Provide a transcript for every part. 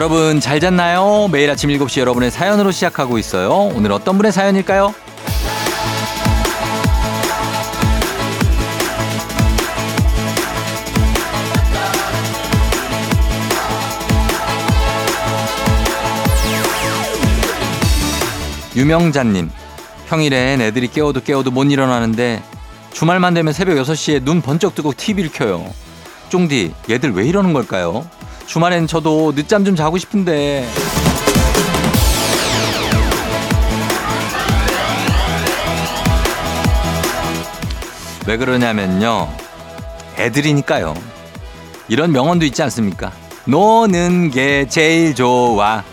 여러분 잘 잤나요? 매일 아침 7시 여러분의 사연으로 시작하고 있어요. 오늘 어떤 분의 사연일까요? 유명자님, 평일엔 애들이 깨워도 깨워도 못 일어나는데 주말만 되면 새벽 6시에 눈 번쩍 뜨고 TV를 켜요. 쫑디, 얘들 왜 이러는 걸까요? 주말엔 저도 늦잠 좀 자고 싶은데. 왜 그러냐면요. 애들이니까요. 이런 명언도 있지 않습니까? 노는 게 제일 좋아.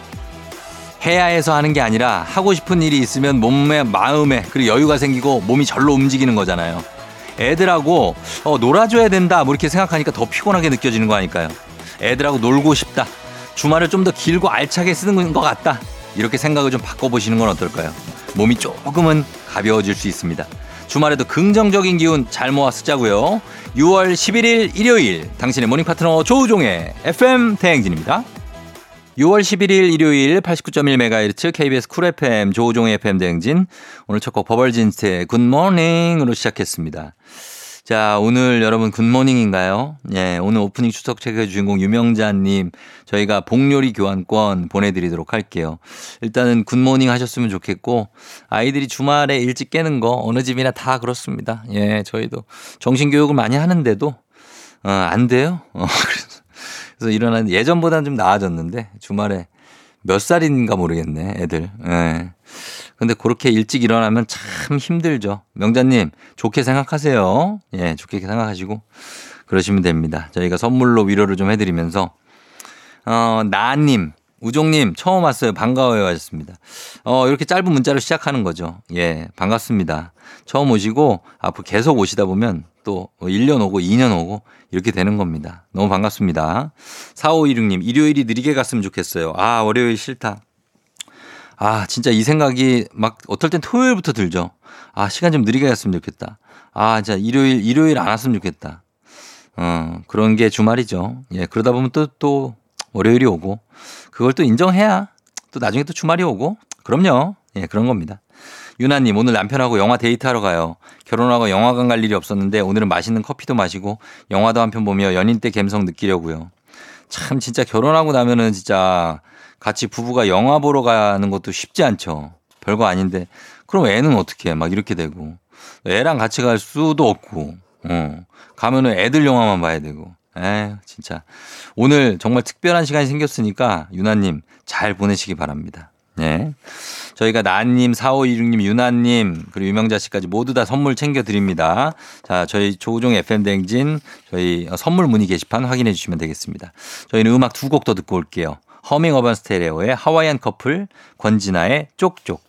해야 해서 하는 게 아니라 하고 싶은 일이 있으면 몸에 마음에 그리고 여유가 생기고 몸이 절로 움직이는 거잖아요. 애들하고 어, 놀아줘야 된다 뭐 이렇게 생각하니까 더 피곤하게 느껴지는 거 아닐까요? 애들하고 놀고 싶다. 주말을 좀 더 길고 알차게 쓰는 것 같다. 이렇게 생각을 좀 바꿔보시는 건 어떨까요? 몸이 조금은 가벼워질 수 있습니다. 주말에도 긍정적인 기운 잘 모아 쓰자고요. 6월 11일 일요일 당신의 모닝 파트너 조우종의 FM 대행진입니다. 6월 11일 일요일 89.1MHz KBS 쿨 FM 조우종의 FM 대행진 오늘 첫 곡 버벌진스의 굿모닝으로 시작했습니다. 자, 오늘 여러분 굿모닝인가요? 예, 오늘 오프닝 추석 체크의 주인공 유명자님 저희가 복요리 교환권 보내드리도록 할게요. 일단은 굿모닝 하셨으면 좋겠고 아이들이 주말에 일찍 깨는 거 어느 집이나 다 그렇습니다. 예, 저희도 정신교육을 많이 하는데도 어, 안 돼요. 어, 그래서, 그래서 일어나는 예전보다는 좀 나아졌는데 주말에 몇 살인가 모르겠네, 애들. 예. 근데 그렇게 일찍 일어나면 참 힘들죠. 명자님, 좋게 생각하세요. 예, 좋게 생각하시고 그러시면 됩니다. 저희가 선물로 위로를 좀 해드리면서, 어, 나님, 우종님, 처음 왔어요. 반가워요. 하셨습니다. 어, 이렇게 짧은 문자로 시작하는 거죠. 예, 반갑습니다. 처음 오시고, 앞으로 계속 오시다 보면 또 1년 오고 2년 오고 이렇게 되는 겁니다. 너무 반갑습니다. 4526님, 일요일이 느리게 갔으면 좋겠어요. 아, 월요일 싫다. 아, 진짜 이 생각이 막 어떨 땐 토요일부터 들죠. 아, 시간 좀 느리게 갔으면 좋겠다. 아, 진짜 일요일, 일요일 안 왔으면 좋겠다. 어, 그런 게 주말이죠. 예, 그러다 보면 또, 또 월요일이 오고 그걸 또 인정해야 또 나중에 또 주말이 오고 그럼요. 예, 그런 겁니다. 유나님, 오늘 남편하고 영화 데이트하러 가요. 결혼하고 영화관 갈 일이 없었는데 오늘은 맛있는 커피도 마시고 영화도 한 편 보며 연인 때 감성 느끼려고요. 참 진짜 결혼하고 나면은 진짜 같이 부부가 영화 보러 가는 것도 쉽지 않죠. 별거 아닌데 그럼 애는 어떻게 해? 막 이렇게 되고 애랑 같이 갈 수도 없고 어. 가면은 애들 영화만 봐야 되고 에 진짜 오늘 정말 특별한 시간이 생겼으니까 유나님 잘 보내시기 바랍니다. 네. 저희가 나님, 4526님, 유나님, 그리고 유명자 씨까지 모두 다 선물 챙겨드립니다. 자, 저희 조우종 FM대행진, 저희 선물 문의 게시판 확인해 주시면 되겠습니다. 저희는 음악 두 곡 더 듣고 올게요. 허밍 어반 스테레오의 하와이안 커플, 권진아의 쪽쪽.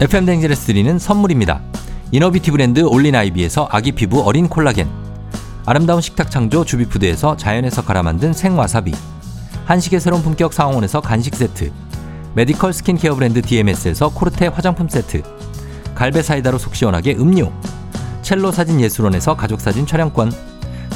FM대행진에서 드리는 선물입니다. 이너뷰티 브랜드 올린 아이비에서 아기 피부 어린 콜라겐. 아름다운 식탁 창조 주비푸드에서 자연에서 갈아 만든 생와사비. 한식의 새로운 품격 상황원에서 간식 세트 메디컬 스킨케어 브랜드 DMS에서 코르테 화장품 세트 갈베 사이다로 속 시원하게 음료 첼로 사진 예술원에서 가족 사진 촬영권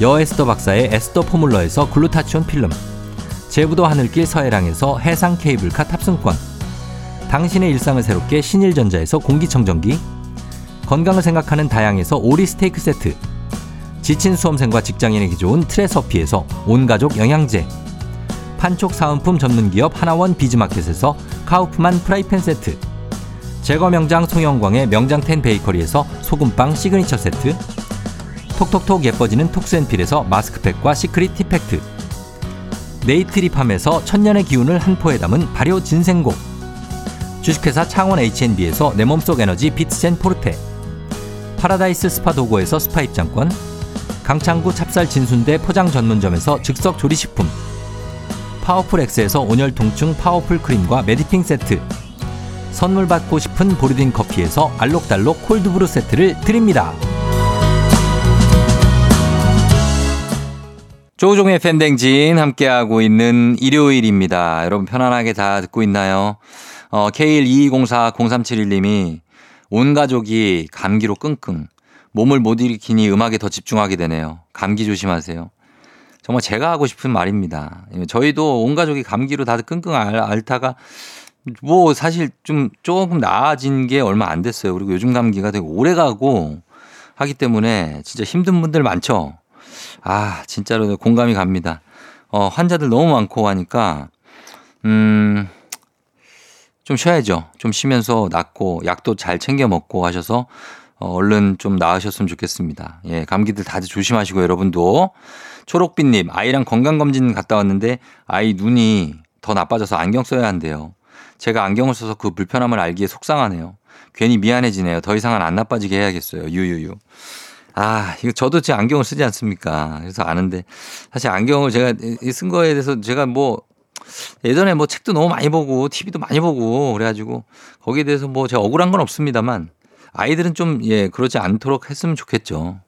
여에스더 박사의 에스더 포뮬러에서 글루타치온 필름 제부도 하늘길 서해랑에서 해상 케이블카 탑승권 당신의 일상을 새롭게 신일전자에서 공기청정기 건강을 생각하는 다양에서 오리 스테이크 세트 지친 수험생과 직장인에게 좋은 트레서피에서 온가족 영양제 판촉 사은품 전문기업 하나원 비즈마켓에서 카우프만 프라이팬 세트 제과 명장 송영광의 명장텐 베이커리에서 소금빵 시그니처 세트 톡톡톡 예뻐지는 톡스앤필에서 마스크팩과 시크릿 티팩트. 네이트리팜에서 천년의 기운을 한 포에 담은 발효 진생고 주식회사 창원 H&B에서 내 몸속 에너지 비트젠 포르테. 파라다이스 스파 도고에서 스파 입장권. 강창구 찹쌀 진순대 포장 전문점에서 즉석 조리식품. 파워풀 X에서 온열 통증 파워풀 크림과 메디핑 세트. 선물 받고 싶은 보르딘 커피에서 알록달록 콜드브루 세트를 드립니다. 조우종의 FM댕진 함께하고 있는 일요일입니다. 여러분 편안하게 다 듣고 있나요? 어, K122040371님이 온 가족이 감기로 끙끙 몸을 못 일으키니 음악에 더 집중하게 되네요. 감기 조심하세요. 정말 제가 하고 싶은 말입니다. 저희도 온 가족이 감기로 다들 끙끙 앓다가 뭐 사실 좀 조금 나아진 게 얼마 안 됐어요. 그리고 요즘 감기가 되게 오래 가고 하기 때문에 진짜 힘든 분들 많죠. 아, 진짜로 공감이 갑니다. 어, 환자들 너무 많고 하니까, 음, 좀 쉬어야죠. 좀 쉬면서 낫고 약도 잘 챙겨 먹고 하셔서 어, 얼른 좀 나으셨으면 좋겠습니다. 예, 감기들 다들 조심하시고 여러분도 초록빛님 아이랑 건강검진 갔다 왔는데 아이 눈이 더 나빠져서 안경 써야 한대요. 제가 안경을 써서 그 불편함을 알기에 속상하네요. 괜히 미안해지네요. 더 이상은 안 나빠지게 해야겠어요. 유유유. 아, 이거 저도 제 안경을 쓰지 않습니까? 그래서 아는데 사실 안경을 제가 쓴 거에 대해서 제가 뭐 예전에 뭐 책도 너무 많이 보고 TV도 많이 보고 그래가지고 거기에 대해서 뭐 제가 억울한 건 없습니다만 아이들은 좀 예, 그러지 않도록 했으면 좋겠죠.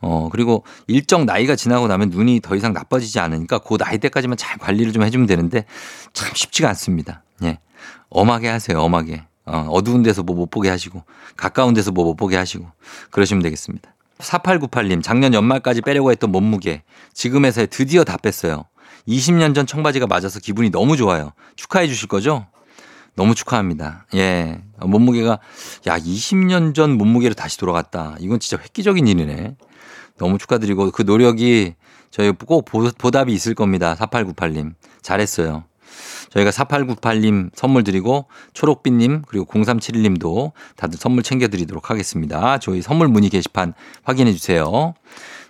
어, 그리고 일정 나이가 지나고 나면 눈이 더 이상 나빠지지 않으니까 그 나이 때까지만 잘 관리를 좀 해주면 되는데 참 쉽지가 않습니다. 예. 엄하게 하세요, 엄하게. 어, 어두운 데서 뭐 못 보게 하시고 가까운 데서 뭐 못 보게 하시고 그러시면 되겠습니다. 4898님, 작년 연말까지 빼려고 했던 몸무게 지금에서 드디어 다 뺐어요. 20년 전 청바지가 맞아서 기분이 너무 좋아요. 축하해 주실 거죠? 너무 축하합니다. 예. 몸무게가, 야, 20년 전 몸무게로 다시 돌아갔다. 이건 진짜 획기적인 일이네. 너무 축하드리고 그 노력이 저희 꼭 보답이 있을 겁니다. 4898님. 잘했어요. 저희가 4898님 선물 드리고 초록빛님 그리고 0371님도 다들 선물 챙겨드리도록 하겠습니다. 저희 선물 문의 게시판 확인해 주세요.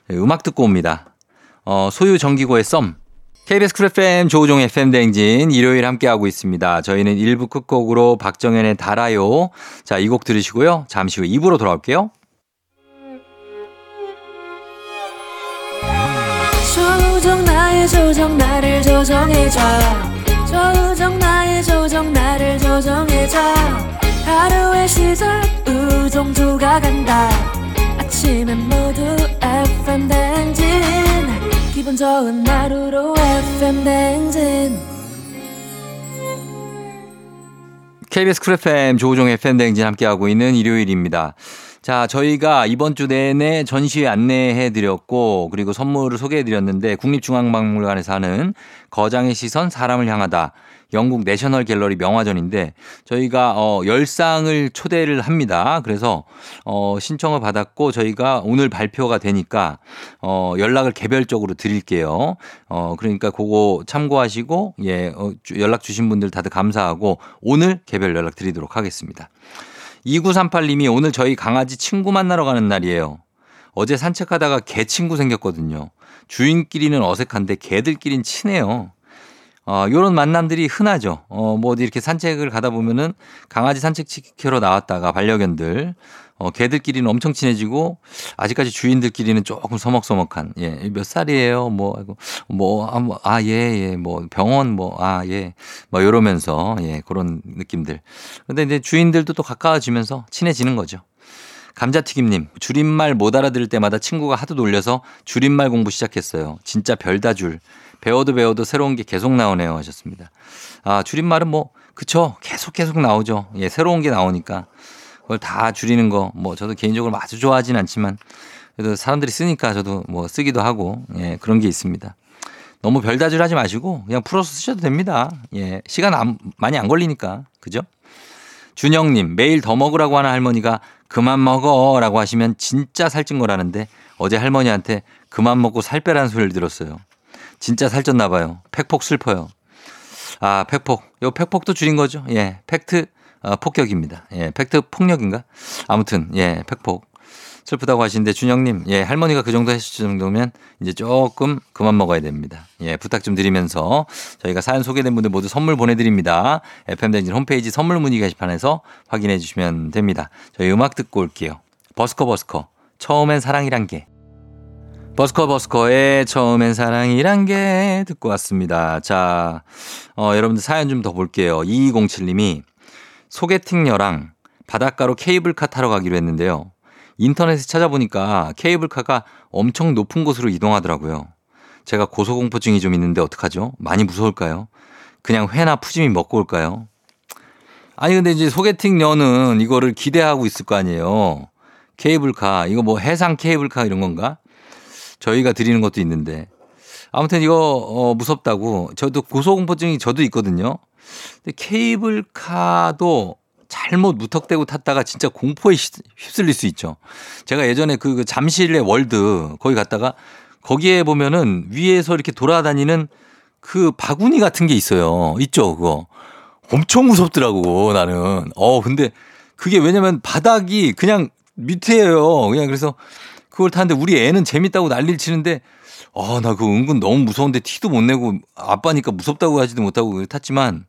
네, 음악 듣고 옵니다. 어, 소유 정기고의 썸. KBS 쿨 FM 조우종 FM 대행진 일요일 함께하고 있습니다. 저희는 1부 끝곡으로 박정현의 달아요. 자, 이 곡 들으시고요. 잠시 후 2부로 돌아올게요. 조우종 나의 조정 나를 조정해줘 조우종 나의 조정 나를 조정해줘. 하루의 시절 우정조가 간다. 아침엔 모두 FM 대행진. 기분 좋은 하루로 FM 댕진. KBS 쿨 FM 조우종 FM 댕진 함께하고 있는 일요일입니다. 자, 저희가 이번 주 내내 전시회 안내해 드렸고 그리고 선물을 소개해 드렸는데 국립중앙박물관에서 하는 거장의 시선 사람을 향하다 영국 내셔널 갤러리 명화전인데 저희가 어 10상을 초대를 합니다. 그래서 어 신청을 받았고 저희가 오늘 발표가 되니까 어 연락을 개별적으로 드릴게요. 어 그러니까 그거 참고하시고 예 어, 연락 주신 분들 다들 감사하고 오늘 개별 연락 드리도록 하겠습니다. 2938님이 오늘 저희 강아지 친구 만나러 가는 날이에요. 어제 산책하다가 개 친구 생겼거든요. 주인끼리는 어색한데 개들끼린 친해요. 어, 요런 만남들이 흔하죠. 어, 뭐 어디 이렇게 산책을 가다 보면은 강아지 산책시키러 나왔다가 반려견들, 어, 개들끼리는 엄청 친해지고 아직까지 주인들끼리는 조금 서먹서먹한, 예, 몇 살이에요? 뭐, 뭐, 아, 뭐, 아, 예, 예, 뭐, 병원, 뭐, 아, 예, 뭐, 이러면서, 예, 그런 느낌들. 근데 이제 주인들도 또 가까워지면서 친해지는 거죠. 감자튀김님, 줄임말 못 알아들을 때마다 친구가 하도 놀려서 줄임말 공부 시작했어요. 진짜 별다 줄. 배워도 배워도 새로운 게 계속 나오네요 하셨습니다. 아, 줄임말은 뭐, 그쵸. 계속 계속 나오죠. 예, 새로운 게 나오니까. 그걸 다 줄이는 거, 뭐, 저도 개인적으로 아주 좋아하진 않지만, 그래도 사람들이 쓰니까 저도 뭐 쓰기도 하고, 예, 그런 게 있습니다. 너무 별다줄 하지 마시고, 그냥 풀어서 쓰셔도 됩니다. 예, 시간 안, 많이 안 걸리니까. 그죠? 준영님, 매일 더 먹으라고 하는 할머니가 그만 먹어 라고 하시면 진짜 살찐 거라는데 어제 할머니한테 그만 먹고 살 빼라는 소리를 들었어요. 진짜 살쪘나 봐요. 팩폭 슬퍼요. 아, 팩폭. 요 팩폭도 줄인 거죠. 예. 팩트 어, 폭격입니다. 예. 팩트 폭력인가? 아무튼 예, 팩폭. 슬프다고 하시는데 준영님, 예, 할머니가 그 정도 하실 정도면 이제 조금 그만 먹어야 됩니다. 예, 부탁 좀 드리면서 저희가 사연 소개된 분들 모두 선물 보내드립니다. FM댕진 홈페이지 선물 문의 게시판에서 확인해 주시면 됩니다. 저희 음악 듣고 올게요. 버스커 버스커. 처음엔 사랑이란 게. 버스커 버스커의 처음엔 사랑이란 게 듣고 왔습니다. 자, 어, 여러분들 사연 좀 더 볼게요. 2207님이 소개팅녀랑 바닷가로 케이블카 타러 가기로 했는데요. 인터넷에 찾아보니까 케이블카가 엄청 높은 곳으로 이동하더라고요. 제가 고소공포증이 좀 있는데 어떡하죠? 많이 무서울까요? 그냥 회나 푸짐히 먹고 올까요? 아니 근데 이제 소개팅녀는 이거를 기대하고 있을 거 아니에요. 케이블카 이거 뭐 해상 케이블카 이런 건가? 저희가 드리는 것도 있는데 아무튼 이거 어 무섭다고 저도 고소공포증이 저도 있거든요. 근데 케이블카도 잘못 무턱대고 탔다가 진짜 공포에 휩쓸릴 수 있죠. 제가 예전에 그, 그 잠실의 월드 거기 갔다가 거기에 보면은 위에서 이렇게 돌아다니는 그 바구니 같은 게 있어요. 있죠, 그거. 엄청 무섭더라고, 나는. 어, 근데 그게 왜냐면 바닥이 그냥 밑에예요. 그냥 그래서 그걸 타는데 우리 애는 재밌다고 난리를 치는데 아, 나 그거 은근 너무 무서운데 티도 못 내고 아빠니까 무섭다고 하지도 못하고 탔지만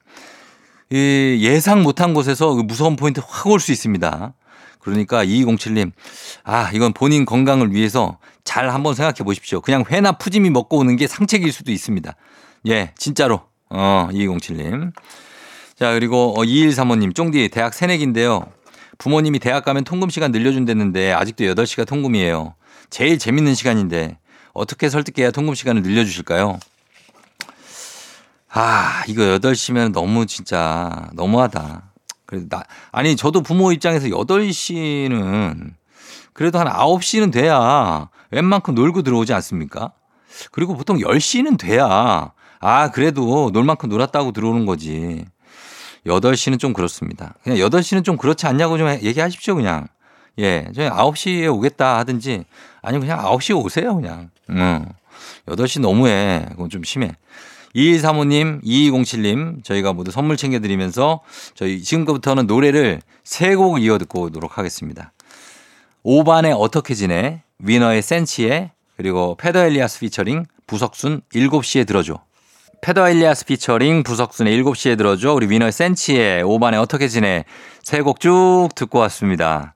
이 예상 못한 곳에서 그 무서운 포인트 확 올 수 있습니다. 그러니까 2207님, 아, 이건 본인 건강을 위해서 잘 한번 생각해 보십시오. 그냥 회나 푸짐히 먹고 오는 게 상책일 수도 있습니다. 예, 진짜로. 어, 2207님. 자, 그리고 2135님, 쫑디 대학 새내기인데요. 부모님이 대학 가면 통금 시간 늘려준댔는데 아직도 8시가 통금이에요. 제일 재밌는 시간인데 어떻게 설득해야 통금 시간을 늘려주실까요? 아, 이거 8시면 너무 진짜 너무하다. 그래도 나, 아니, 저도 부모 입장에서 8시는 그래도 한 9시는 돼야 웬만큼 놀고 들어오지 않습니까? 그리고 보통 10시는 돼야 아, 그래도 놀 만큼 놀았다고 들어오는 거지. 8시는 좀 그렇습니다. 그냥 8시는 좀 그렇지 않냐고 좀 얘기하십시오, 그냥. 예, 저희 9시에 오겠다 하든지 아니면 그냥 9시에 오세요, 그냥. 응. 8시 너무해. 그건 좀 심해. 2135님, 2207님, 저희가 모두 선물 챙겨드리면서 저희 지금부터는 노래를 세 곡 이어 듣고 오도록 하겠습니다. 오반의 어떻게 지내? 위너의 센치해 그리고 페더 엘리아스 피처링 부석순 7시에 들어줘. 페더 엘리아스 피처링 부석순의 7시에 들어줘. 우리 위너의 센치해 오반의 어떻게 지내? 세 곡 쭉 듣고 왔습니다.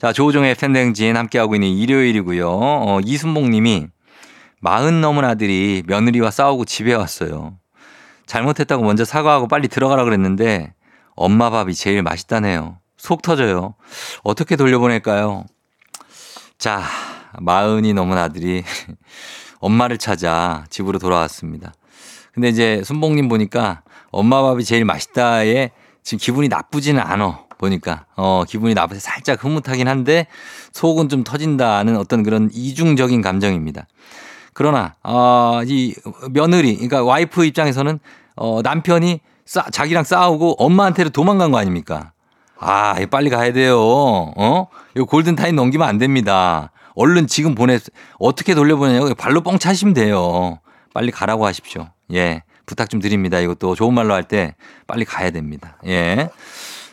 자, 조우종의 FM댕진 함께하고 있는 일요일이고요. 어, 이순봉 님이 마흔 넘은 아들이 며느리와 싸우고 집에 왔어요. 잘못했다고 먼저 사과하고 빨리 들어가라 그랬는데 엄마 밥이 제일 맛있다네요. 속 터져요. 어떻게 돌려보낼까요? 자, 마흔이 넘은 아들이 엄마를 찾아 집으로 돌아왔습니다. 근데 이제 순봉님 보니까 엄마 밥이 제일 맛있다에 지금 기분이 나쁘지는 않어. 보니까 어 기분이 나쁘게 살짝 흐뭇하긴 한데 속은 좀 터진다는 어떤 그런 이중적인 감정입니다. 그러나 어이 며느리 그러니까 와이프 입장에서는 어 남편이 싸, 자기랑 싸우고 엄마한테로 도망간 거 아닙니까? 아, 빨리 가야 돼요. 어? 이거 골든 타임 넘기면 안 됩니다. 얼른 지금 보내, 어떻게 돌려보내냐고 발로 뻥 차시면 돼요. 빨리 가라고 하십시오. 예. 부탁 좀 드립니다. 이것도 좋은 말로 할 때 빨리 가야 됩니다. 예.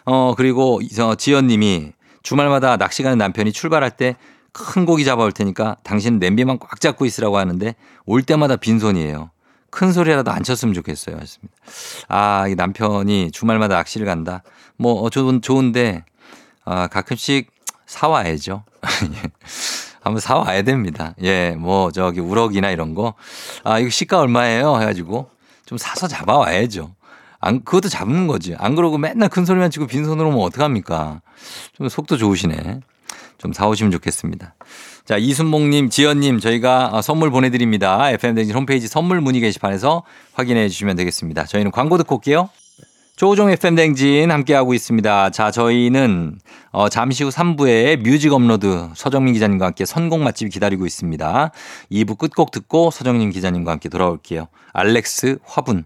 어, 그리고 저 지연 님이 주말마다 낚시 가는 남편이 출발할 때 큰 고기 잡아올 테니까 당신은 냄비만 꽉 잡고 있으라고 하는데 올 때마다 빈손이에요. 큰 소리라도 안 쳤으면 좋겠어요. 하습니다 아, 이 남편이 주말마다 낚시를 간다. 뭐, 어, 좋은, 좋은데, 아, 가끔씩 사와야죠. 예. 한번 사와야 됩니다. 예, 뭐, 저기, 우럭이나 이런 거. 아, 이거 시가 얼마예요? 해가지고 좀 사서 잡아와야죠. 안, 그것도 잡는 거지. 안 그러고 맨날 큰 소리만 치고 빈손으로 오면 어떡합니까? 좀 속도 좋으시네. 좀 사오시면 좋겠습니다. 자, 이순봉님, 지연님, 저희가 어, 선물 보내드립니다. FM댕진 홈페이지 선물 문의 게시판에서 확인해 주시면 되겠습니다. 저희는 광고 듣고 올게요. 조우종 FM댕진 함께하고 있습니다. 자, 저희는 어, 잠시 후 3부에 뮤직 업로드 서정민 기자님과 함께 선곡 맛집 기다리고 있습니다. 2부 끝곡 듣고 서정민 기자님과 함께 돌아올게요. 알렉스 화분.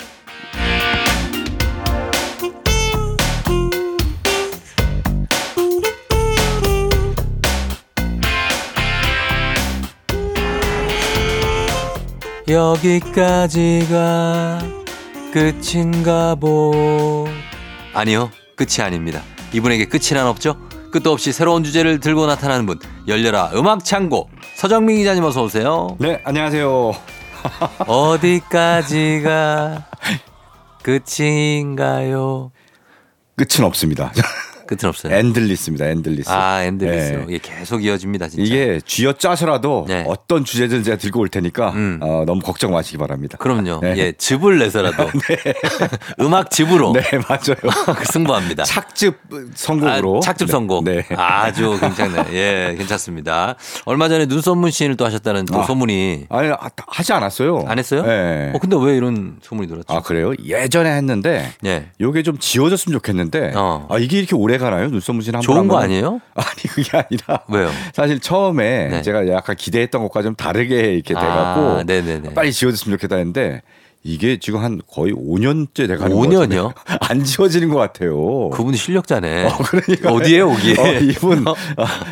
여기까지가 끝인가 보. 아니요, 끝이 아닙니다. 이분에게 끝이란 없죠? 끝도 없이 새로운 주제를 들고 나타나는 분. 열려라 음악 창고. 서정민 기자님 어서 오세요. 네, 안녕하세요. 어디까지가 끝인가요? 끝은 없습니다. 끝은 없어요. endless입니다. endless. 아, endless. 네. 이게 계속 이어집니다, 진짜. 이게 쥐어 짜서라도 네. 어떤 주제든 제가 들고 올 테니까 음. 어, 너무 걱정 마시기 바랍니다. 그럼요. 네. 예, 즙을 내서라도 음악 즙으로 네, 맞아요. 승부합니다. 착즙 선곡으로. 아, 착즙 선곡. 네. 네. 아주 괜찮네. 예, 괜찮습니다. 얼마 전에 눈썹문 시인을 또 하셨다는 또 아. 소문이 아니, 아, 하지 않았어요. 안 했어요? 네. 어, 근데 왜 이런 소문이 들었죠? 아, 그래요? 예전에 했는데 예. 요게 좀 지워졌으면 좋겠는데 어. 아, 이게 이렇게 오래 가나요? 눈썹 문신 한번 좋은 거? 아니에요? 아니, 그게 아니라 왜요? 사실 처음에 네. 제가 약간 기대했던 것과 좀 다르게 이렇게 돼갖고 아. 빨리 지워졌으면 좋겠다 했는데 이게 지금 한 거의 5년째 돼가는 5년이요? 안 지워지는 것 같아요. 그분이 실력자네. 어, 그러니까 어디에요, 거기? 어, 이분 어,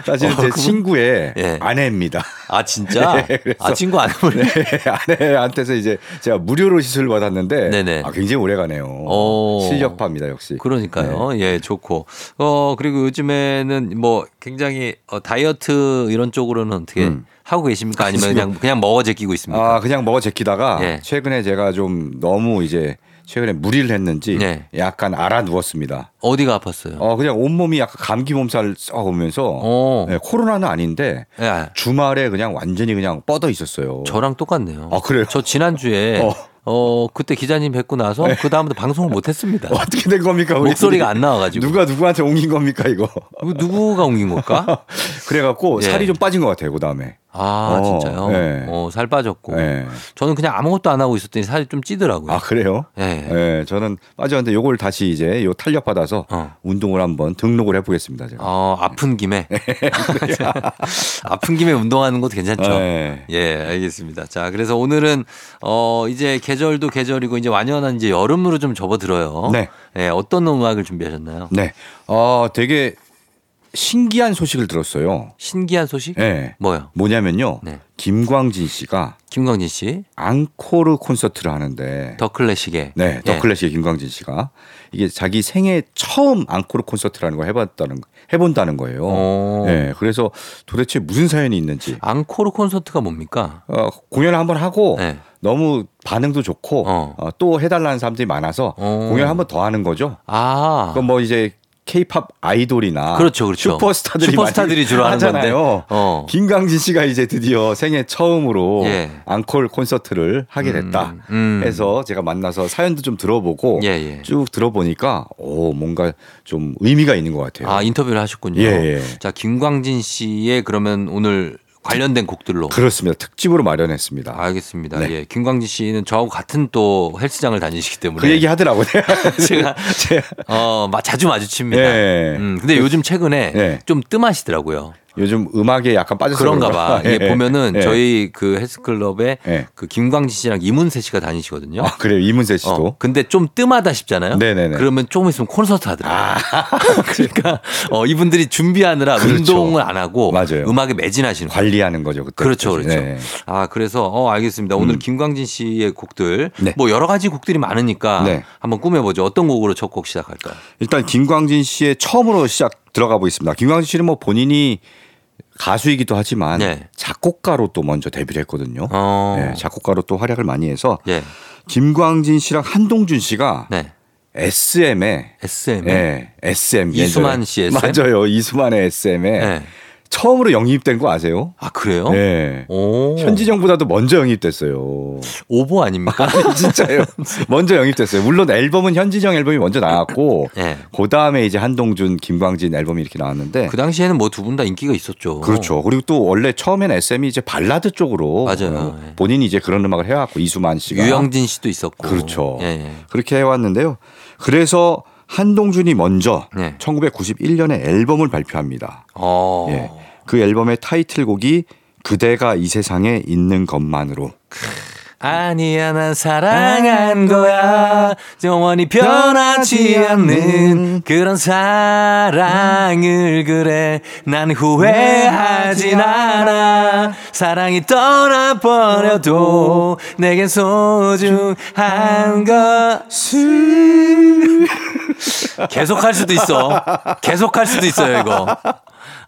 사실 어, 제 그분? 친구의 예. 아내입니다. 아, 진짜? 네, 아, 친구 안 해볼래? 네, 아내한테서 이제 제가 무료로 시술을 받았는데 네네. 아, 굉장히 오래 가네요. 오. 실력파입니다 역시. 그러니까요. 네. 예, 좋고. 어, 그리고 요즘에는 뭐 굉장히 어, 다이어트 이런 쪽으로는 어떻게 음. 하고 계십니까? 아니면 그냥, 그냥 먹어 제끼고 있습니까? 아 그냥 먹어 제끼다가 예. 최근에 제가 좀 너무 이제 최근에 무리를 했는지 네. 약간 알아 누웠습니다. 어디가 아팠어요? 어 그냥 온 몸이 약간 감기 몸살 썩으면서 어. 네, 코로나는 아닌데 야, 주말에 그냥 완전히 그냥 뻗어 있었어요. 저랑 똑같네요. 아 그래요? 저 지난 주에 어. 어. 그때 기자님 뵙고 나서 그 다음부터 방송을 못 했습니다. 어떻게 된 겁니까? 목소리가? 안 나와가지고. 누가 누구한테 옮긴 겁니까 이거? 누구가 옮긴 걸까? 그래갖고 예. 살이 좀 빠진 것 같아요 그 다음에. 아, 어, 진짜요? 네. 어, 살 빠졌고. 네. 저는 그냥 아무것도 안 하고 있었더니 살이 좀 찌더라고요. 아 그래요? 예. 예, 저는 빠졌는데 요걸 다시 이제 요 탄력 받아서 어. 운동을 한번 등록을 해보겠습니다 제가. 어, 아픈 김에. 아픈 김에 운동하는 것도 괜찮죠. 네. 예, 알겠습니다. 자, 그래서 오늘은 어, 이제 계절 도 계절이고 이제 완연한 이제 여름으로 좀 접어들어요. 네. 예, 어떤 음악을 준비하셨나요? 네. 어 되게 신기한 소식을 들었어요. 신기한 소식? 예. 뭐요? 뭐냐면요. 네. 김광진 씨가 김광진 씨, 앙코르 콘서트를 하는데 더 클래식의. 네, 예. 더 클래식의 김광진 씨가 이게 자기 생애 처음 앙코르 콘서트라는 걸 해봤다는 해본다는 거예요. 오. 네, 그래서 도대체 무슨 사연이 있는지 앙코르 콘서트가 뭡니까? 어, 공연을 한번 하고 네. 너무 반응도 좋고 어. 어, 또 해달라는 사람들이 많아서 어. 공연 한번 더 하는 거죠. 아. 그건 뭐 이제 케이팝 아이돌이나 그렇죠, 그렇죠. 슈퍼스타들이, 슈퍼스타들이 주로 하는 하잖아요. 어. 김광진 씨가 이제 드디어 생애 처음으로 예. 앙콜 콘서트를 하게 됐다. 음, 음. 해서 제가 만나서 사연도 좀 들어보고 예, 예. 쭉 들어보니까 오 뭔가 좀 의미가 있는 것 같아요. 아, 인터뷰를 하셨군요. 예, 예. 자, 김광진 씨의 그러면 오늘 관련된 곡들로. 그렇습니다. 특집으로 마련했습니다. 알겠습니다. 네. 예. 김광진 씨는 저하고 같은 또 헬스장을 다니시기 때문에. 그 얘기 하더라고요. 제가 어, 마- 자주 마주칩니다. 예. 음, 근데 요즘 최근에 예. 좀 뜸하시더라고요. 요즘 음악에 약간 빠져서 그런가 봐. 이게 예, 보면은 예. 저희 그 헬스클럽에 예. 그 김광진 씨랑 이문세 씨가 다니시거든요. 아, 그래요. 이문세 씨도. 어, 근데 좀 뜸하다 싶잖아요. 네네네. 그러면 조금 있으면 콘서트 하더라고요. 그러니까 어, 이분들이 준비하느라 그렇죠. 운동을 안 하고 맞아요. 음악에 매진하시는. 관리하는 거죠. 그때. 그렇죠, 그렇죠. 네. 아 그래서 어 알겠습니다. 오늘 김광진 씨의 곡들 네. 뭐 여러 가지 곡들이 많으니까 네. 한번 꾸며 보죠. 어떤 곡으로 첫 곡 시작할까요? 일단 김광진 씨의 처음으로 시작 들어가 보겠습니다. 김광진 씨는 뭐 본인이 가수이기도 하지만 네. 작곡가로 또 먼저 데뷔를 했거든요. 어, 네, 작곡가로 또 활약을 많이 해서 예, 김광진 씨랑 한동준 씨가 네, SM에 SM. 네, SM 이수만 씨 SM? 맞아요. 이수만의 SM에 네. 처음으로 영입된 거 아세요? 아 그래요? 네. 오, 현지정보다도 먼저 영입됐어요. 오보 아닙니까? 진짜요. 먼저 영입됐어요. 물론 앨범은 현지정 앨범이 먼저 나왔고 네. 그 다음에 이제 한동준, 김광진 앨범이 이렇게 나왔는데 그 당시에는 뭐 두 분 다 인기가 있었죠. 그렇죠. 그리고 또 원래 처음엔 SM이 이제 발라드 쪽으로 맞아요. 어, 예. 본인이 이제 그런 음악을 해왔고 이수만 씨가 유영진 씨도 있었고. 그렇죠. 예, 예. 그렇게 해왔는데요. 그래서 한동준이 먼저 네. 1991년에 앨범을 발표합니다. 어. 예. 그 앨범의 타이틀곡이 그대가 이 세상에 있는 것만으로. 아니야 난 사랑한 거야. 영원히 변하지 않는 그런 사랑을 그래. 난 후회하진 않아. 사랑이 떠나버려도 내겐 소중한 것을 계속 할 수도 있어 계속 할 수도 있어요 이거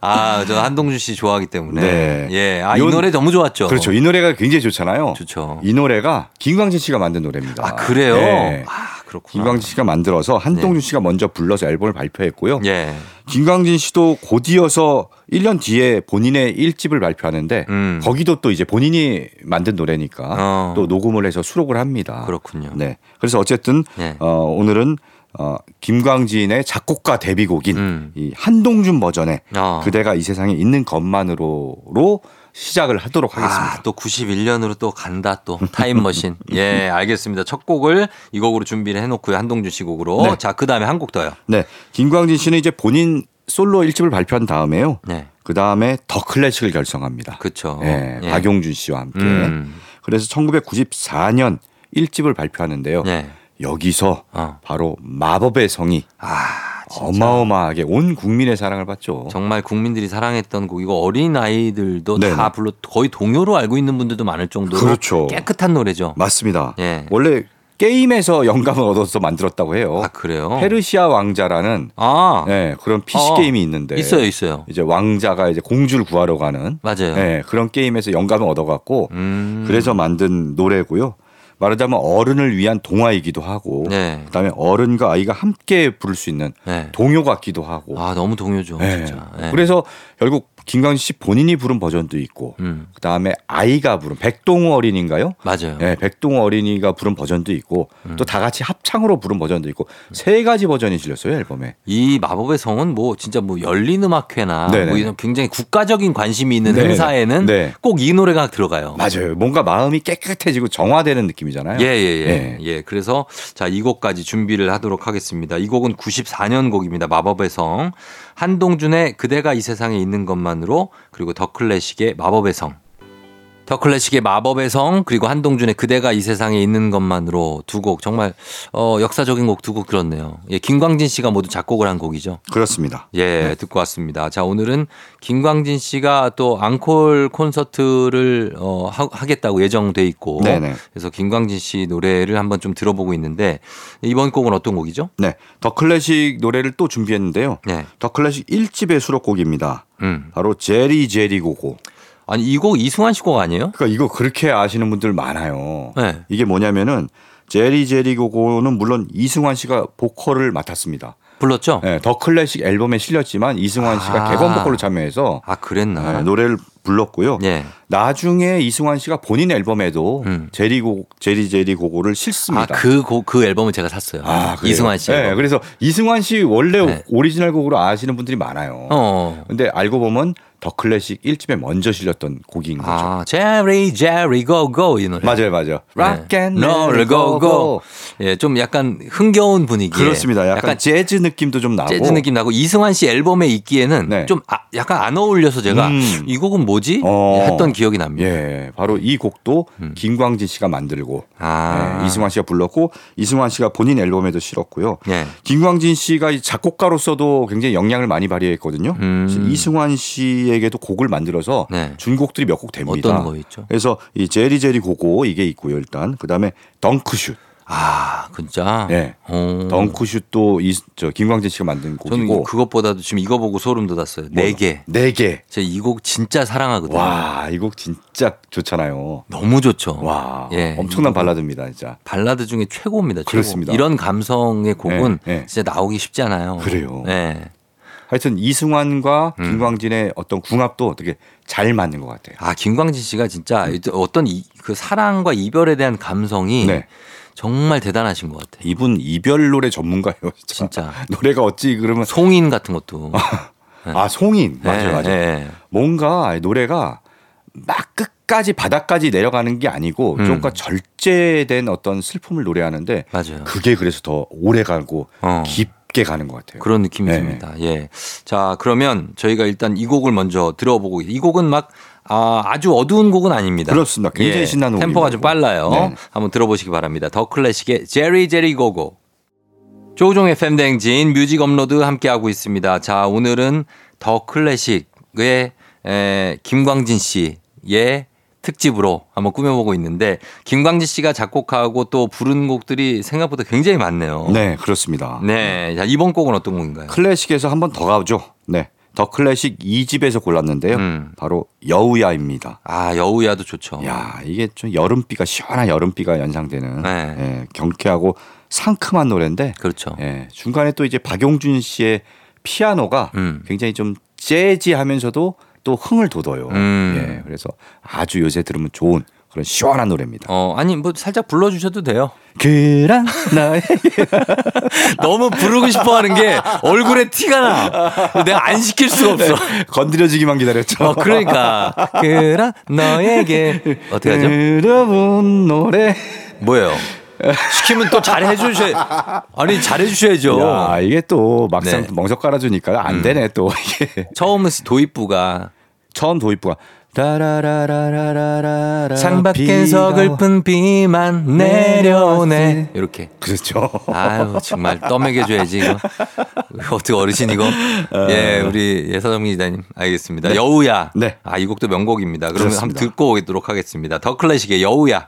아 저 한동준 씨 좋아하기 때문에 네. 예 아 이 요- 노래 너무 좋았죠 그렇죠. 이 노래가 굉장히 좋잖아요. 좋죠. 이 노래가 김광진 씨가 만든 노래입니다. 아 그래요 네. 아 그렇구나 김광진 씨가 만들어서 한동준 씨가 먼저 불러서 앨범을 발표했고요. 예 김광진 씨도 곧이어서 1년 뒤에 본인의 1집을 발표하는데 음. 거기도 또 이제 본인이 만든 노래니까 어. 또 녹음을 해서 수록을 합니다. 그렇군요. 네. 그래서 어쨌든 네. 어, 오늘은 어, 김광진의 작곡가 데뷔곡인 음. 이 한동준 버전의 어. 그대가 이 세상에 있는 것만으로로 시작을 하도록 하겠습니다. 아, 또 91년으로 또 간다 또 타임머신. 예, 알겠습니다. 첫 곡을 이 곡으로 준비를 해놓고요. 한동준 씨 곡으로. 네. 자, 그 다음에 한 곡 더요. 네. 김광진 씨는 이제 본인 솔로 1집을 발표한 다음에요. 네, 그 다음에 더 클래식을 결성합니다. 그쵸. 네, 예. 박용준 씨와 함께. 음. 그래서 1994년 1집을 발표하는데요. 네. 여기서 어. 바로 마법의 성이 아. 어마어마하게 온 국민의 사랑을 받죠. 정말 국민들이 사랑했던 곡 이거 어린 아이들도 네네. 다 불러 거의 동요로 알고 있는 분들도 많을 정도로 그렇죠. 깨끗한 노래죠. 맞습니다. 예. 원래 게임에서 영감을 얻어서 만들었다고 해요. 아 그래요? 페르시아 왕자라는 아 네, 그런 PC 어. 게임이 있는데 있어요, 있어요. 이제 왕자가 이제 공주를 구하러 가는 맞아요. 네, 그런 게임에서 영감을 얻어갖고 음. 그래서 만든 노래고요. 말하자면 어른을 위한 동화이기도 하고 네. 그다음에 어른과 아이가 함께 부를 수 있는 네. 동요 같기도 하고 아 너무 동요죠, 네. 진짜. 네. 그래서 결국 김광진 씨 본인이 부른 버전도 있고 음, 그다음에 아이가 부른 백동우 어린인가요? 맞아요. 네, 백동우 어린이가 부른 버전도 있고 음. 또다 같이 합창으로 부른 버전도 있고 세 가지 버전이 실렸어요 앨범에. 이 마법의 성은 뭐 진짜 뭐 열린 음악회나 네네. 뭐 이런 굉장히 국가적인 관심이 있는 네네. 행사에는 네. 꼭이 노래가 들어가요. 맞아요. 뭔가 마음이 깨끗해지고 정화되는 느낌이잖아요. 예, 예, 예. 네. 예. 그래서 자, 이 곡까지 준비를 하도록 하겠습니다. 이 곡은 94년 곡입니다. 마법의 성. 한동준의 그대가 이 세상에 있는 것만으로 그리고 더 클래식의 마법의 성. 더 클래식의 마법의 성 그리고 한동준의 그대가 이 세상에 있는 것만으로 두 곡 정말 어, 역사적인 곡 두 곡 들었네요. 예, 김광진 씨가 모두 작곡을 한 곡이죠. 그렇습니다. 예, 듣고 왔습니다. 자, 오늘은 김광진 씨가 또 앙콜 콘서트를 어, 하, 하겠다고 예정돼 있고 네네. 그래서 김광진 씨 노래를 한번 좀 들어보고 있는데 이번 곡은 어떤 곡이죠? 네, 더 클래식 노래를 또 준비했는데요. 네. 더 클래식 1집의 수록곡입니다. 음. 바로 제리 제리 고고. 아니, 이 곡 이승환 씨 곡 아니에요? 그러니까 이거 그렇게 아시는 분들 많아요. 네. 이게 뭐냐면은 제리 제리 고고는 물론 이승환 씨가 보컬을 맡았습니다. 불렀죠? 네, 더 클래식 앨범에 실렸지만 이승환 씨가 아. 객원 보컬로 참여해서 아, 그랬나? 네, 노래를 불렀고요. 예. 나중에 이승환 씨가 본인 앨범에도 음. 제리고 제리 제리 고고를 아, 싣습니다. 그 곡, 그 앨범을 제가 샀어요. 아, 그래요? 이승환 씨. 네, 앨범. 그래서 이승환 씨 원래 네. 오리지널 곡으로 아시는 분들이 많아요. 어. 근데 알고 보면 더 클래식 1집에 먼저 실렸던 곡인 거죠. 아, 제리, 제리, 고, 고, 이 노래. 맞아요, 맞아요. Rock and 네. roll, roll, go, go. 예, 좀 약간 흥겨운 분위기. 그렇습니다. 약간, 재즈 느낌도 좀 나고. 재즈 느낌 나고 이승환 씨 앨범에 있기에는 네. 좀 아- 약간 안 어울려서 제가 음. 이 곡은 뭐지 어. 했던 기억이 납니다. 예, 바로 이 곡도 김광진 씨가 만들고 음. 아. 예, 이승환 씨가 불렀고 이승환 씨가 본인 앨범에도 실었고요. 예. 김광진 씨가 이 작곡가로서도 굉장히 영향을 많이 발휘했거든요. 음. 이승환 씨 에게도 곡을 만들어서 네. 준 곡들이 몇 곡 됩니다. 어떤 거 있죠? 그래서 이 제리 제리 고고 이게 있고요. 일단 그 다음에 덩크슛. 아, 진짜. 예. 어. 덩크슛도 이 저 김광진 씨가 만든 저는 곡이고 그것보다도 지금 이거 보고 소름 돋았어요. 네 개. 네 개. 제가 이 곡 진짜 사랑하거든요. 와, 이 곡 진짜 좋잖아요. 너무 좋죠. 와, 예. 엄청난 발라드입니다, 진짜. 발라드 중에 최고입니다. 최고. 그렇습니다. 이런 감성의 곡은 네, 네. 진짜 나오기 쉽지 않아요. 그래요. 네. 하여튼 이승환과 음. 김광진의 어떤 궁합도 되게 잘 맞는 것 같아요. 아, 김광진 씨가 진짜 어떤 이, 그 사랑과 이별에 대한 감성이 네. 정말 대단하신 것 같아요. 이분 이별 노래 전문가예요, 진짜. 진짜. 노래가 어찌 그러면 송인 같은 것도. 아 송인 맞아요, 네, 맞아요. 네. 뭔가 노래가 막 끝까지 바닥까지 내려가는 게 아니고 음. 좀가 절제된 어떤 슬픔을 노래하는데 맞아요. 그게 그래서 더 오래 가고 어. 깊 게 가는 것 같아요. 그런 느낌이 네. 듭니다. 예. 자, 그러면 저희가 일단 이 곡을 먼저 들어보고 이 곡은 막 아, 아주 어두운 곡은 아닙니다. 그렇습니다. 굉장히 신나는 템포가 곡이고. 좀 빨라요. 네. 한번 들어보시기 바랍니다. 더 클래식의 제리 제리 고고. 조우종의 FM댕진 뮤직 업로드 함께하고 있습니다. 자, 오늘은 더 클래식의 에, 김광진 씨의 특집으로 한번 꾸며보고 있는데 김광진 씨가 작곡하고 또 부른 곡들이 생각보다 굉장히 많네요. 네, 그렇습니다. 네. 자, 이번 곡은 어떤 곡인가요? 클래식에서 한 번 더 가죠. 네. 더 클래식 2집에서 골랐는데요. 음. 바로 여우야입니다. 아, 여우야도 좋죠. 야, 이게 좀 여름비가 시원한 여름비가 연상되는 네. 예, 경쾌하고 상큼한 노래인데 그렇죠. 예, 중간에 또 이제 박용준 씨의 피아노가 음. 굉장히 좀 재즈하면서도 또 흥을 돋워요. 음. 예, 그래서 아주 요새 들으면 좋은 그런 시원한 노래입니다. 어, 아니, 뭐 살짝 불러주셔도 돼요. 그랑 나의 너무 부르고 싶어 하는 게 얼굴에 티가 나. 내가 안 시킬 수가 없어. 건드려지기만 기다렸죠. 어, 그러니까. 그라 너에게. 어떻게 하죠? 들어본 노래. 뭐예요? 시키면 또 잘해 주셔야 아니 잘해 주셔야죠. 야, 이게 또 막상 네. 음. 멍석 깔아 주니까 안 되네 또 이게. 처음은 도입부가 처음 도입부가 따라라라라라라 창밖엔 비가 서글픈 비만 내려오네. 이렇게. 그렇죠. 아유 정말 떠먹여 줘야지 이거 어떻게 어르신 이거 예 우리 예서정 기자님 알겠습니다 여우야 네. 아이 곡도 명곡입니다 그러면 그렇습니다. 한번 듣고 오도록 하겠습니다 더 클래식의 여우야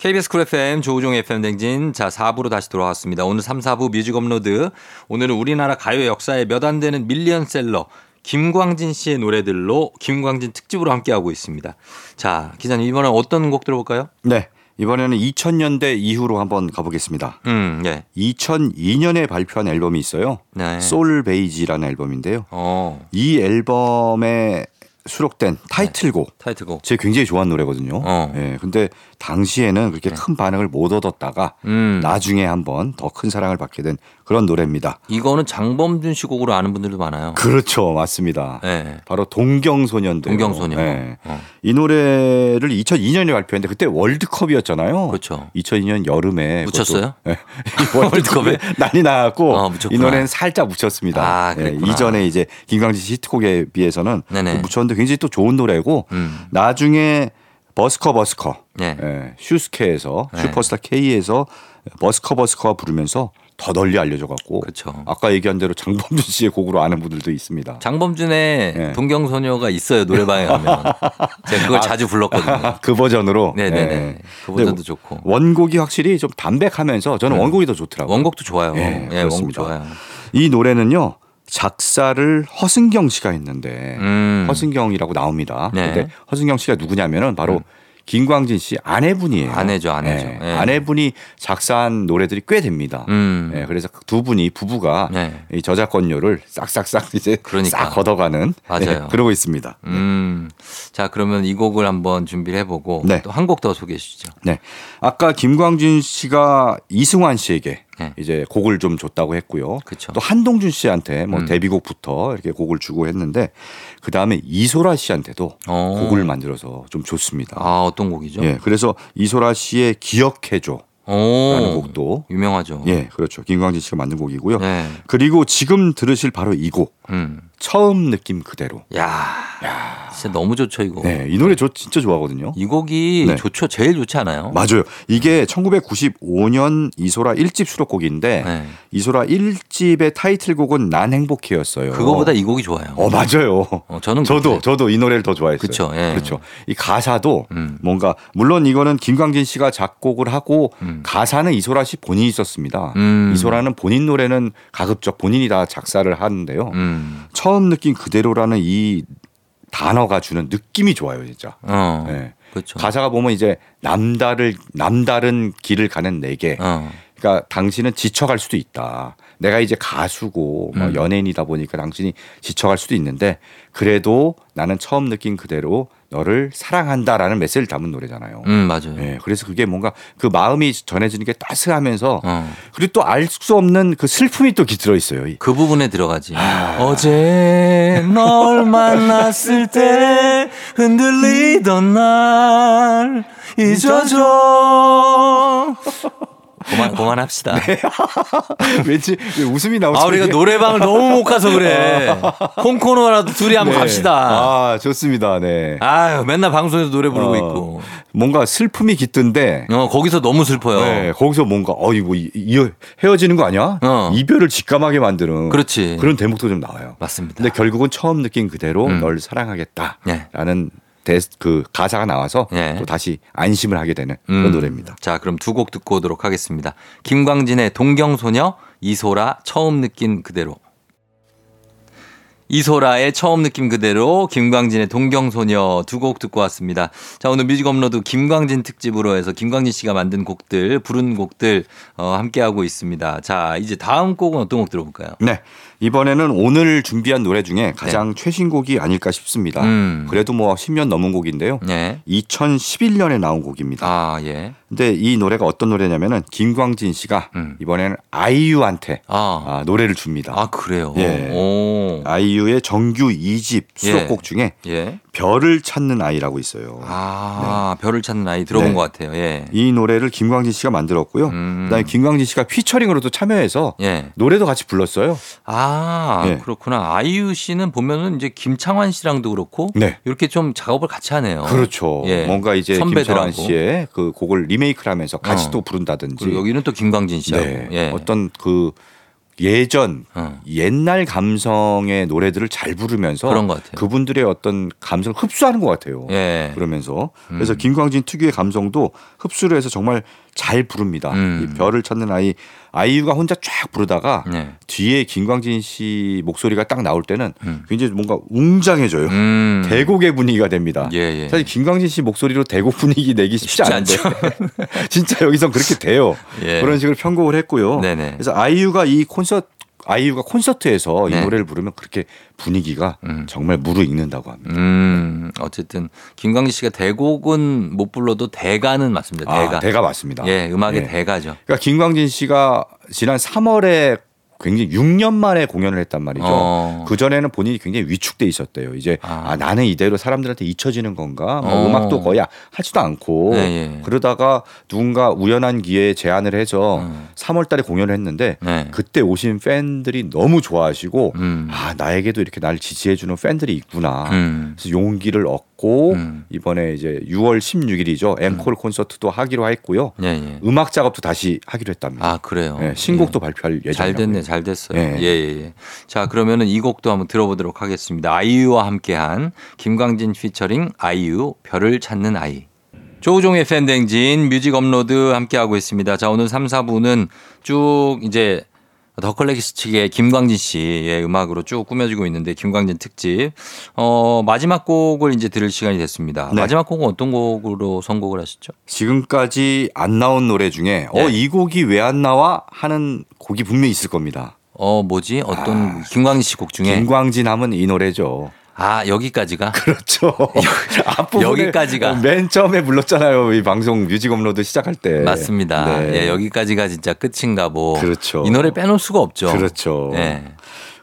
KBS 쿨 FM 조우종 FM 댕진 자 4부로 다시 돌아왔습니다 오늘 3, 4부 뮤직 업로드 오늘은 우리나라 가요 역사에 몇 안 되는 밀리언셀러 김광진 씨의 노래들로 김광진 특집으로 함께하고 있습니다 자 기자님 이번엔 어떤 곡 들어볼까요? 네. 이번에는 2000년대 이후로 한번 가보겠습니다. 음, 네. 2002년에 발표한 앨범이 있어요. 네. 솔베이지라는 앨범인데요. 어, 이 앨범에 수록된 타이틀곡 타이틀곡. 제가 굉장히 좋아하는 노래거든요. 어. 예. 근데 당시에는 그렇게 큰 반응을 못 얻었다가 음. 나중에 한번 더 큰 사랑을 받게 된 그런 노래입니다. 이거는 장범준 씨 곡으로 아는 분들도 많아요. 그렇죠. 맞습니다. 네. 바로 동경소년들. 동경소녀. 네. 어. 이 노래를 2002년에 발표했는데 그때 월드컵이었잖아요. 그렇죠. 2002년 여름에 묻혔어요? 네. 이 월드컵에 난리 나갖고 어, 묻혔구나. 이 노래는 살짝 묻혔습니다. 아, 네. 이전에 이제 김광진 씨 히트곡에 비해서는 묻혔는데 굉장히 또 좋은 노래고 음. 나중에 버스커 버스커 네. 예, 슈스케에서 네. 슈퍼스타 K에서 버스커 버스커가 부르면서 더 널리 알려져 갖고 그렇죠. 아까 얘기한 대로 장범준 씨의 곡으로 아는 분들도 있습니다. 장범준의 네. 동경소녀가 있어요 노래방에 가면 제가 그걸 자주 불렀거든요. 그 버전으로. 네네네. 예. 그 버전도 좋고 원곡이 확실히 좀 담백하면서 저는 네. 원곡이 더 좋더라고요. 원곡도 좋아요. 예, 예, 원곡. 좋아요. 이 노래는요 작사를 허승경 씨가 했는데 음. 허승경이라고 나옵니다. 네. 근데 허승경 씨가 누구냐면은 바로 음. 김광진 씨 아내분이에요. 아내죠, 아내죠. 예, 예. 아내분이 작사한 노래들이 꽤 됩니다. 음. 예, 그래서 두 분이 부부가 네. 이 저작권료를 싹싹싹 이제 그러니까. 싹 걷어가는 맞아요. 예, 그러고 있습니다. 음. 자 그러면 이 곡을 한번 준비를 해보고 네. 또한 곡 더 소개해 주시죠. 네. 아까 김광진 씨가 이승환 씨에게 네. 이제 곡을 좀 줬다고 했고요. 그쵸. 또 한동준 씨한테 뭐 음. 데뷔곡부터 이렇게 곡을 주고 했는데 그 다음에 이소라 씨한테도 어. 곡을 만들어서 좀 줬습니다. 아 어떤 곡이죠? 예. 그래서 이소라 씨의 기억해줘 오. 라는 곡도 유명하죠. 예, 그렇죠. 김광진 씨가 만든 곡이고요. 네. 그리고 지금 들으실 바로 이 곡. 음. 처음 느낌 그대로. 야. 진짜 너무 좋죠 이거. 네, 이 노래 저 진짜 좋아하거든요. 이 곡이 네. 좋죠. 제일 좋지 않아요? 맞아요. 이게 1995년 이소라 1집 수록곡인데 네. 이소라 1집의 타이틀곡은 난 행복해였어요. 그거보다 이 곡이 좋아요. 어 맞아요. 어, 저는 저도 그렇게- 저도 이 노래를 더 좋아했어요. 그쵸, 예. 그렇죠. 이 가사도 음. 뭔가 물론 이거는 김광진 씨가 작곡을 하고 음. 가사는 이소라 씨 본인이 썼습니다. 음. 이소라는 본인 노래는 가급적 본인이 다 작사를 하는데요. 음. 처음 느낀 그대로라는 이 단어가 주는 느낌이 좋아요, 진짜. 어. 네. 그렇죠. 가사가 보면 이제 남다를 남다른 길을 가는 내게 어. 그러니까 당신은 지쳐갈 수도 있다. 내가 이제 가수고 뭐 음. 연예인이다 보니까 당신이 지쳐갈 수도 있는데 그래도 나는 처음 느낀 그대로 너를 사랑한다라는 메시지를 담은 노래잖아요. 음, 맞아요. 예, 그래서 그게 뭔가 그 마음이 전해지는 게 따스하면서 어. 그리고 또 알 수 없는 그 슬픔이 또 들어 있어요. 이- 그 부분에 들어가지. 아. 어제 널 만났을 때 흔들리던 날 잊어줘. 그만 그만합시다. 왠지 웃음이 나오죠. 아 우리가 노래방을 너무 못 가서 그래. 콩코너라도 둘이 한번 갑시다. 아, 좋습니다. 네. 아유 맨날 방송에서 노래 부르고 어, 있고. 뭔가 슬픔이 깃든데 어 거기서 너무 슬퍼요. 네, 거기서 뭔가 어 이거 이, 이, 헤어지는 거 아니야? 어. 이별을 직감하게 만드는 그렇지. 그런 대목도 좀 나와요. 맞습니다. 근데 결국은 처음 느낀 그대로 음. 널 사랑하겠다라는 네. 대, 그 가사가 나와서 네. 또 다시 안심을 하게 되는 그런 음. 노래입니다. 자, 그럼 두 곡 듣고 오도록 하겠습니다. 김광진의 동경소녀, 이소라 처음 느낀 그대로. 이소라의 처음 느낌 그대로 김광진의 동경소녀 두 곡 듣고 왔습니다. 자, 오늘 뮤직 업로드 김광진 특집으로 해서 김광진 씨가 만든 곡들, 부른 곡들 어, 함께하고 있습니다. 자, 이제 다음 곡은 어떤 곡 들어볼까요? 네. 이번에는 오늘 준비한 노래 중에 가장 최신곡이 아닐까 싶습니다. 네. 음. 그래도 뭐 10년 넘은 곡인데요. 네. 2011년에 나온 곡입니다. 아, 예. 근데 이 노래가 어떤 노래냐면은 김광진 씨가 음. 이번에는 아이유한테 아, 아, 노래를 줍니다. 아 그래요? 예. 오. 아이유의 정규 2집 수록곡 중에 예. 별을 찾는 아이라고 있어요. 아, 별을 찾는 아이 들어본 네. 것 같아요. 예. 이 노래를 김광진 씨가 만들었고요. 음. 그다음에 김광진 씨가 피처링으로 도 참여해서 예. 노래도 같이 불렀어요. 아, 예. 그렇구나. 아이유 씨는 보면은 이제 김창완 씨랑도 그렇고 네. 이렇게 좀 작업을 같이 하네요. 그렇죠. 예. 뭔가 이제 선배들하고. 김창완 씨의 그 곡을 리메이크를 하면서 같이 어. 또 부른다든지. 그리고 여기는 또 김광진 씨하고. 네. 예. 어떤 그 예전 어. 옛날 감성의 노래들을 잘 부르면서 그런 것 같아요. 그분들의 어떤 감성을 흡수하는 것 같아요. 예. 그러면서 음. 그래서 김광진 특유의 감성도 흡수를 해서 정말 잘 부릅니다. 음. 이 별을 찾는 아이 아이유가 혼자 쫙 부르다가 네. 뒤에 김광진 씨 목소리가 딱 나올 때는 음. 굉장히 뭔가 웅장해져요. 음. 대곡의 분위기가 됩니다. 예, 예. 사실 김광진 씨 목소리로 대곡 분위기 내기 쉽지, 쉽지 않죠. 진짜 여기서 그렇게 돼요. 예. 그런 식으로 편곡을 했고요. 네네. 그래서 아이유가 이 콘서트 아이유가 콘서트에서 네. 이 노래를 부르면 그렇게 분위기가 음. 정말 무르익는다고 합니다. 음, 어쨌든 김광진 씨가 대곡은 못 불러도 대가는 맞습니다. 아, 대가. 대가 맞습니다. 예, 음악의 예. 대가죠. 그러니까 김광진 씨가 지난 3월에 굉장히 6년 만에 공연을 했단 말이죠. 어. 그 전에는 본인이 굉장히 위축돼 있었대요. 이제 아. 아, 나는 이대로 사람들한테 잊혀지는 건가? 뭐 어. 음악도 거의 하지도 않고 예, 예. 그러다가 누군가 우연한 기회에 제안을 해서 음. 3월달에 공연을 했는데 네. 그때 오신 팬들이 너무 좋아하시고 음. 아 나에게도 이렇게 날 지지해주는 팬들이 있구나. 음. 그래서 용기를 얻고 음. 이번에 이제 6월 16일이죠 앵콜 콘서트도 하기로 했고요. 예, 예. 음악 작업도 다시 하기로 했답니다. 아, 그래요. 네, 신곡도 예. 발표할 예정이에요. 잘 됐네, 잘 됐어요. 예. 예, 예, 예. 자, 그러면은 이 곡도 한번 들어보도록 하겠습니다. 아이유와 함께한 김광진 피처링 아이유 별을 찾는 아이. 조우종의 팬댕진 뮤직 업로드 함께하고 있습니다. 자, 오늘 3, 4부는 쭉 이제 더 클래식의 김광진 씨의 음악으로 쭉 꾸며지고 있는데 김광진 특집. 어, 마지막 곡을 이제 들을 시간이 됐습니다. 네. 마지막 곡은 어떤 곡으로 선곡을 하셨죠? 지금까지 안 나온 노래 중에 네. 어이 곡이 왜 안 나와 하는 곡이 분명히 있을 겁니다. 어, 뭐지? 어떤 김광진 씨 곡 중에 아, 김광진 하면 이 노래죠. 아, 여기까지가 그렇죠. 여기까지가. 맨 처음에 불렀잖아요. 이 방송 뮤직 업로드 시작할 때. 맞습니다. 네. 예, 여기까지가 진짜 끝인가 보. 그렇죠. 이 노래 빼놓을 수가 없죠. 그렇죠. 예.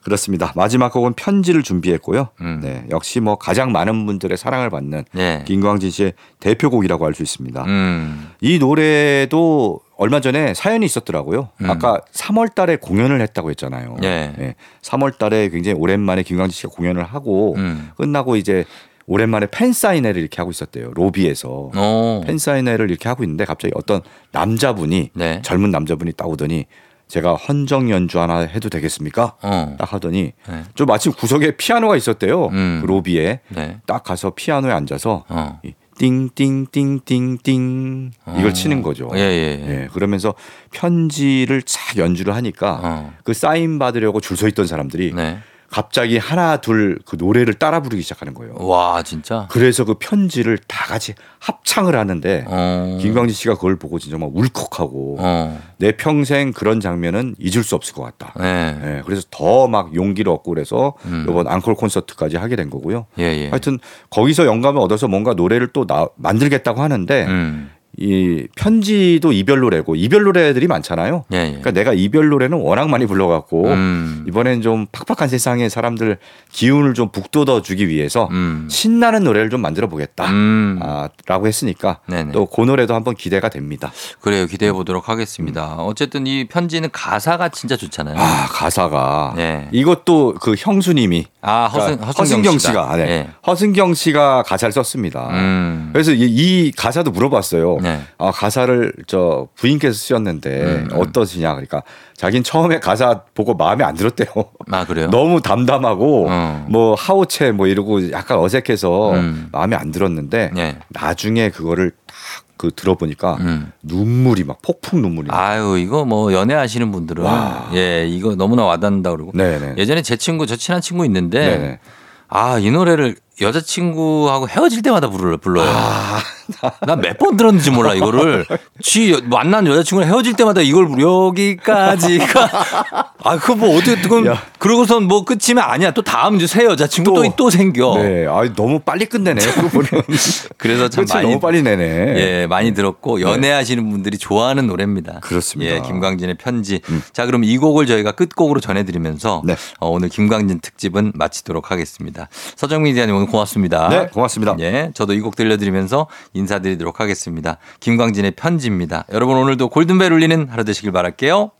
그렇습니다. 마지막 곡은 편지를 준비했고요. 음. 네, 역시 뭐 가장 많은 분들의 사랑을 받는 예. 김광진 씨의 대표곡이라고 할 수 있습니다. 음. 이 노래도 얼마 전에 사연이 있었더라고요. 음. 아까 3월 달에 공연을 했다고 했잖아요. 예. 3월 달에 굉장히 오랜만에 김광진 씨가 공연을 하고 음. 끝나고 이제 오랜만에 팬 사인회를 이렇게 하고 있었대요. 로비에서. 어. 팬 사인회를 이렇게 하고 있는데 갑자기 어떤 남자분이 네. 젊은 남자분이 딱 오더니 제가 헌정 연주 하나 해도 되겠습니까? 어. 딱 하더니 네. 저 마침 구석에 피아노가 있었대요. 음. 그 로비에 네. 딱 가서 피아노에 앉아서 어. 이 띵띵띵띵띵 이걸 어. 치는 거죠. 예, 예. 예. 예, 그러면서 편지를 착 연주를 하니까 어. 그 사인 받으려고 줄 서 있던 사람들이 네. 갑자기 하나 둘 그 노래를 따라 부르기 시작하는 거예요. 와, 진짜. 그래서 그 편지를 다 같이 합창을 하는데 어. 김광진 씨가 그걸 보고 진짜 막 울컥하고 어. 내 평생 그런 장면은 잊을 수 없을 것 같다. 네. 예, 그래서 더 막 용기를 얻고 그래서 음. 이번 앙콜 콘서트까지 하게 된 거고요. 예, 예. 하여튼 거기서 영감을 얻어서 뭔가 노래를 또 나- 만들겠다고 하는데 음. 이 편지도 이별 노래고 이별 노래들이 많잖아요. 예, 예. 그러니까 내가 이별 노래는 워낙 많이 불러갖고 음. 이번엔 좀 팍팍한 세상에 사람들 기운을 좀 북돋워 주기 위해서 음. 신나는 노래를 좀 만들어 보겠다. 음. 아, 라고 했으니까. 또 그 노래도 한번 기대가 됩니다. 그래요. 기대해 보도록 하겠습니다. 어쨌든 이 편지는 가사가 진짜 좋잖아요. 아 가사가 네. 이것도 그 형수님이 아, 허승, 그러니까 허승경, 허승경 씨가 네. 네. 허승경 씨가 가사를 썼습니다. 음. 그래서 이, 이 가사도 물어봤어요. 네. 아, 가사를 저 부인께서 쓰셨는데 음, 음. 어떠시냐 그러니까 자긴 처음에 가사 보고 마음에 안 들었대요. 아, 그래요? 너무 담담하고 어. 뭐 하오체 뭐 이러고 약간 어색해서 음. 마음에 안 들었는데 네. 나중에 그거를 딱 그 들어보니까 음. 눈물이 막 폭풍 눈물이. 나. 아유, 이거 뭐 연애하시는 분들은 와. 예, 이거 너무나 와닿는다 그러고. 네네. 예전에 제 친구, 저 친한 친구 있는데. 아, 이 노래를 여자친구하고 헤어질 때마다 부르, 불러요. 아, 나 몇 번 들었는지 몰라, 이거를. 지 여- 만난 여자친구랑 헤어질 때마다 이걸 여기까지가. 아, 그거 뭐 어떻게, 그건, 야. 그러고선 뭐 끝이면 아니야. 또 다음 이제 새 여자친구 또, 또. 또 생겨. 네. 아, 너무 빨리 끝내네. 그분은. 그래서 참 많이. 너무 빨리 내네. 예, 많이 들었고 연애하시는 분들이 좋아하는 노래입니다. 그렇습니다. 예, 김광진의 편지. 자, 그럼 이 곡을 저희가 끝곡으로 전해드리면서 네. 어, 오늘 김광진 특집은 마치도록 하겠습니다. 서정민 기자님 오늘 고맙습니다. 네, 고맙습니다. 예, 저도 이 곡 들려드리면서 인사드리도록 하겠습니다. 김광진의 편지입니다. 여러분 오늘도 골든벨 울리는 하루 되시길 바랄게요.